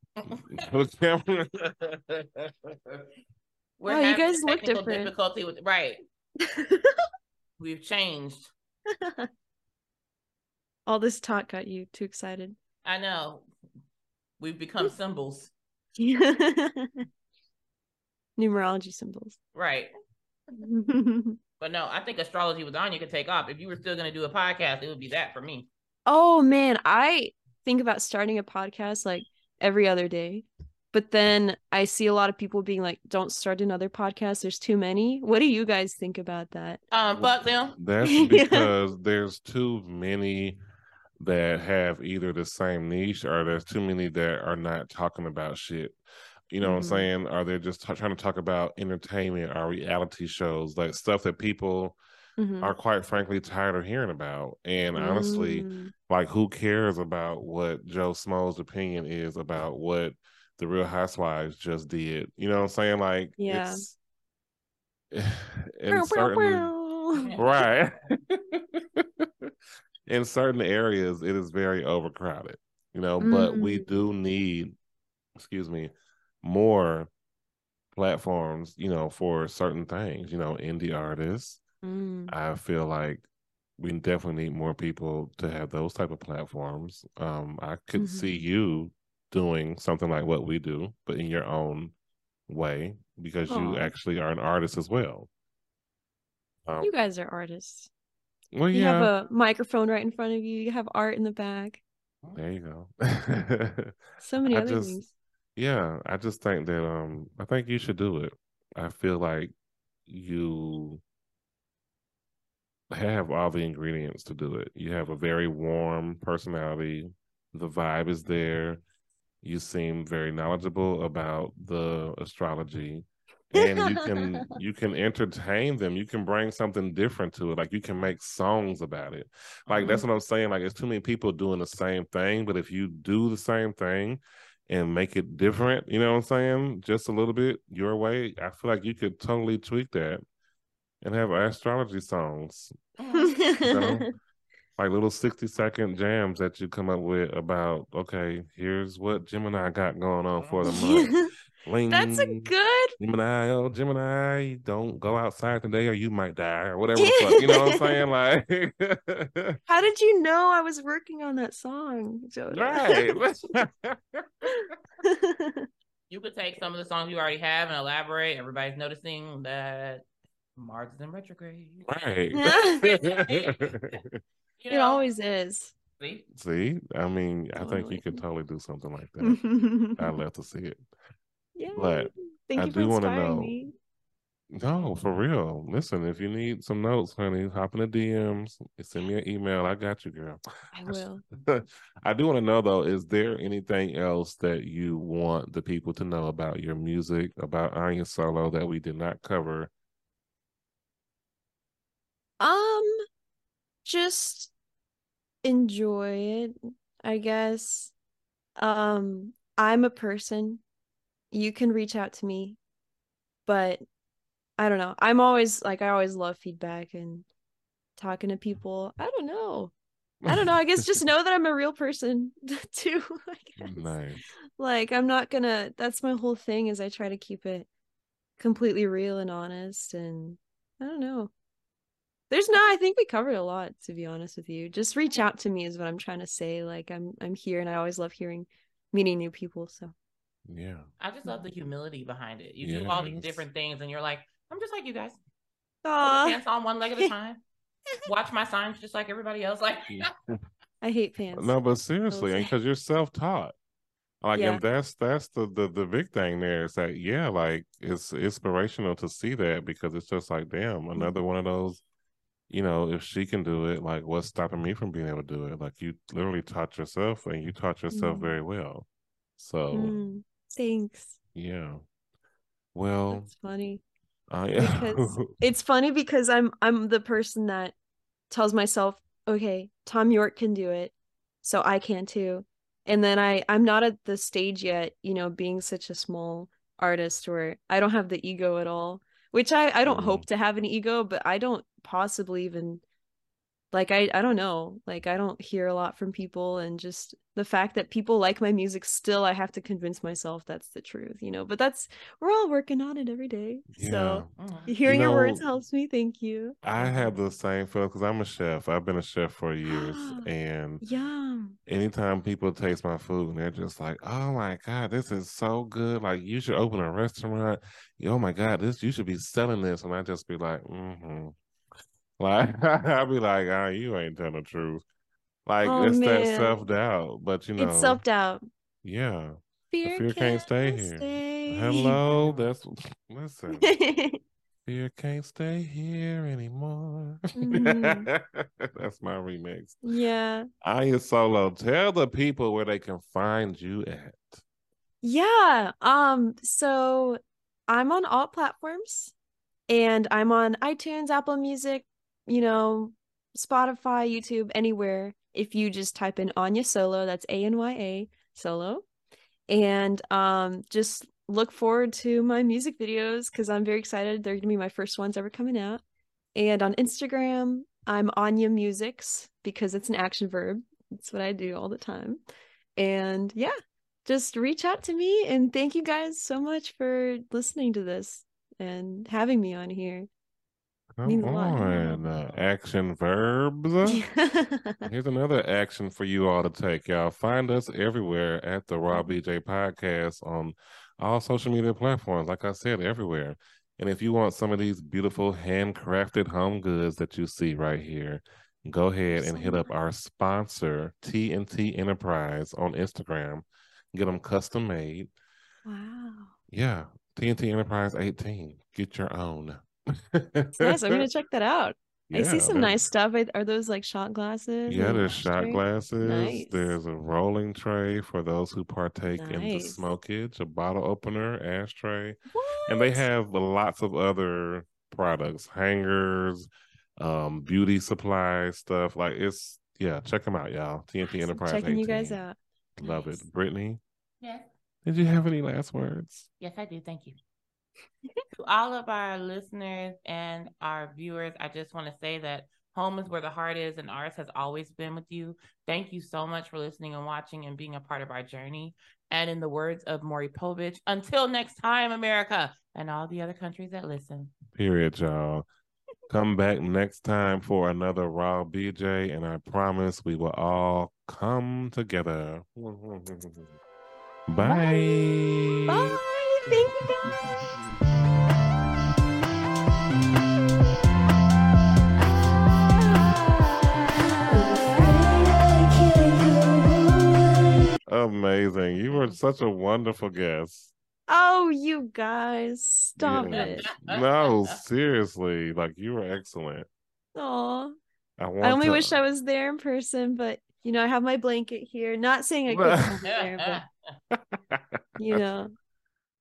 We're wow, you guys look different. Difficulty with right. We've changed. All this talk got you too excited. I know. We've become symbols. Numerology symbols. Right. but no, I think astrology with Anya could take off. If you were still going to do a podcast, it would be that for me. Oh man, I think about starting a podcast like every other day. But then I see a lot of people being like, "Don't start another podcast. There's too many." What do you guys think about that? Um, fuck them. That's because there's too many that have either the same niche or there's too many that are not talking about shit. You know mm-hmm. what I'm mm-hmm. saying? Are they just t- trying to talk about entertainment or reality shows, like stuff that people mm-hmm. are quite frankly tired of hearing about. And honestly, mm. like who cares about what Joe Small's opinion is about what the Real Housewives just did? You know what I'm saying? Like, yeah. It's, right. in certain areas, it is very overcrowded. you know, mm. but we mm. do need, excuse me, more platforms, you know, for certain things, you know, indie artists. Mm. I feel like we definitely need more people to have those type of platforms. Um, I could mm-hmm. see you doing something like what we do, but in your own way, because you actually are an artist as well. Um, you guys are artists. Well, you yeah. have a microphone right in front of you. You have art in the back. There you go. so many I other just, things. Yeah, I just think that um, I think you should do it. I feel like you have all the ingredients to do it. You have a very warm personality. The vibe is there. You seem very knowledgeable about the astrology and you can you can entertain them. You can bring something different to it. Like you can make songs about it. Like mm-hmm. that's what i'm saying. Like it's too many people doing the same thing but if you do the same thing and make it different you know what i'm saying just a little bit your way i feel like you could totally tweak that and have astrology songs you know? like little 60 second jams that you come up with about okay here's what gemini got going on for the month Bling. That's a good Gemini. Oh, Gemini, don't go outside today, or you might die, or whatever. fuck, you know what I'm saying? Like, how did you know I was working on that song, Joe? Right. you could take some of the songs you already have and elaborate. Everybody's noticing that Mars is in retrograde. Right. it know? always is. See? See, I mean, I think you could totally do something like that. I'd love to see it. Yeah. But Thank I do want to know. Me. No, for real. Listen, if you need some notes, honey, hop in the DMs, send me an email. I got you, girl. I will. I do want to know though, is there anything else that you want the people to know about your music, about Anya Solo that we did not cover? Um, just enjoy it, I guess. Um, I'm a person you can reach out to me but i don't know. I'm always like i always love feedback and talking to people. I don't know. I don't know. I guess just know that i'm a real person too nice. like i'm not gonna that's my whole thing is i try to keep it completely real and honest and i don't know. There's no i think we covered a lot to be honest with you. Just reach out to me is what i'm trying to say. Like i'm i'm here and i always love hearing meeting new people so yeah. I just love the humility behind it. You yes. do all these different things and you're like, I'm just like you guys. Pants on one leg at a time. Watch my signs just like everybody else. Like I hate pants. No, but seriously, because you're self taught. Like yeah. and that's that's the, the the big thing there is that yeah, like it's inspirational to see that because it's just like, damn, another one of those you know, if she can do it, like what's stopping me from being able to do it? Like you literally taught yourself and you taught yourself mm. very well. So mm. Thanks. Yeah. Well, it's funny. because it's funny because I'm I'm the person that tells myself, okay, Thom Yorke can do it, so I can too. And then I I'm not at the stage yet, you know, being such a small artist where I don't have the ego at all, which I I don't mm-hmm. hope to have an ego, but I don't possibly even like I I don't know, like I don't hear a lot from people and just the fact that people like my music still I have to convince myself that's the truth, you know. But that's we're all working on it every day. Yeah. So mm. hearing you know, your words helps me. Thank you. I have the same feeling because I'm a chef. I've been a chef for years and yeah. Anytime people taste my food and they're just like, Oh my God, this is so good. Like you should open a restaurant. Oh my God, this you should be selling this. And I just be like, mm-hmm. Like I'll be like, ah, oh, you ain't telling the truth. Like oh, it's man. that self doubt, but you know, it's self doubt. Yeah, fear, fear can't, can't, stay here. Stay. Hello, that's listen. fear can't stay here anymore. Mm. that's my remix. Yeah, Anya Solo. Tell the people where they can find you at. Yeah. Um. So I'm on all platforms, and I'm on iTunes, Apple Music, you know, Spotify, YouTube, anywhere. If you just type in Anya Solo, that's A N Y A Solo, and um, just look forward to my music videos because I'm very excited. They're gonna be my first ones ever coming out. And on Instagram, I'm Anya Musics because it's an action verb. It's what I do all the time. And yeah, just reach out to me. And thank you guys so much for listening to this and having me on here. Come on, uh, action verbs. Here's another action for you all to take, y'all. Find us everywhere at the Raw mm-hmm. BJ Podcast on all social media platforms. Like I said, everywhere. And if you want some of these beautiful handcrafted home goods that you see right here, go ahead and hit up our sponsor, TNT Enterprise, on Instagram. Get them custom made. Wow. Yeah. TNT Enterprise 18. Get your own. Nice. I'm gonna check that out. Yeah, I see some nice stuff. Are those like shot glasses? Yeah, there's shot tray? glasses. Nice. There's a rolling tray for those who partake nice. in the smokage, a bottle opener, ashtray. What? And they have lots of other products, hangers, um, beauty supply stuff. Like it's yeah, check them out, y'all. TNT Enterprise. Checking 18. you guys out. Love nice. it. Brittany? Yes. Did you have any last words? Yes, I do. Thank you to all of our listeners and our viewers, I just want to say that home is where the heart is, and ours has always been with you. Thank you so much for listening and watching and being a part of our journey. And in the words of Maury Povich, until next time, America, and all the other countries that listen. Period, y'all. Come back next time for another Raw BJ, and I promise we will all come together. Bye. Bye. Bye. Thank you guys. Amazing. You were such a wonderful guest. Oh, you guys, stop yeah. it. No, seriously. Like you were excellent. Oh. I, I, only to... wish I was there in person, but you know, I have my blanket here. Not saying I couldn't there, but you know.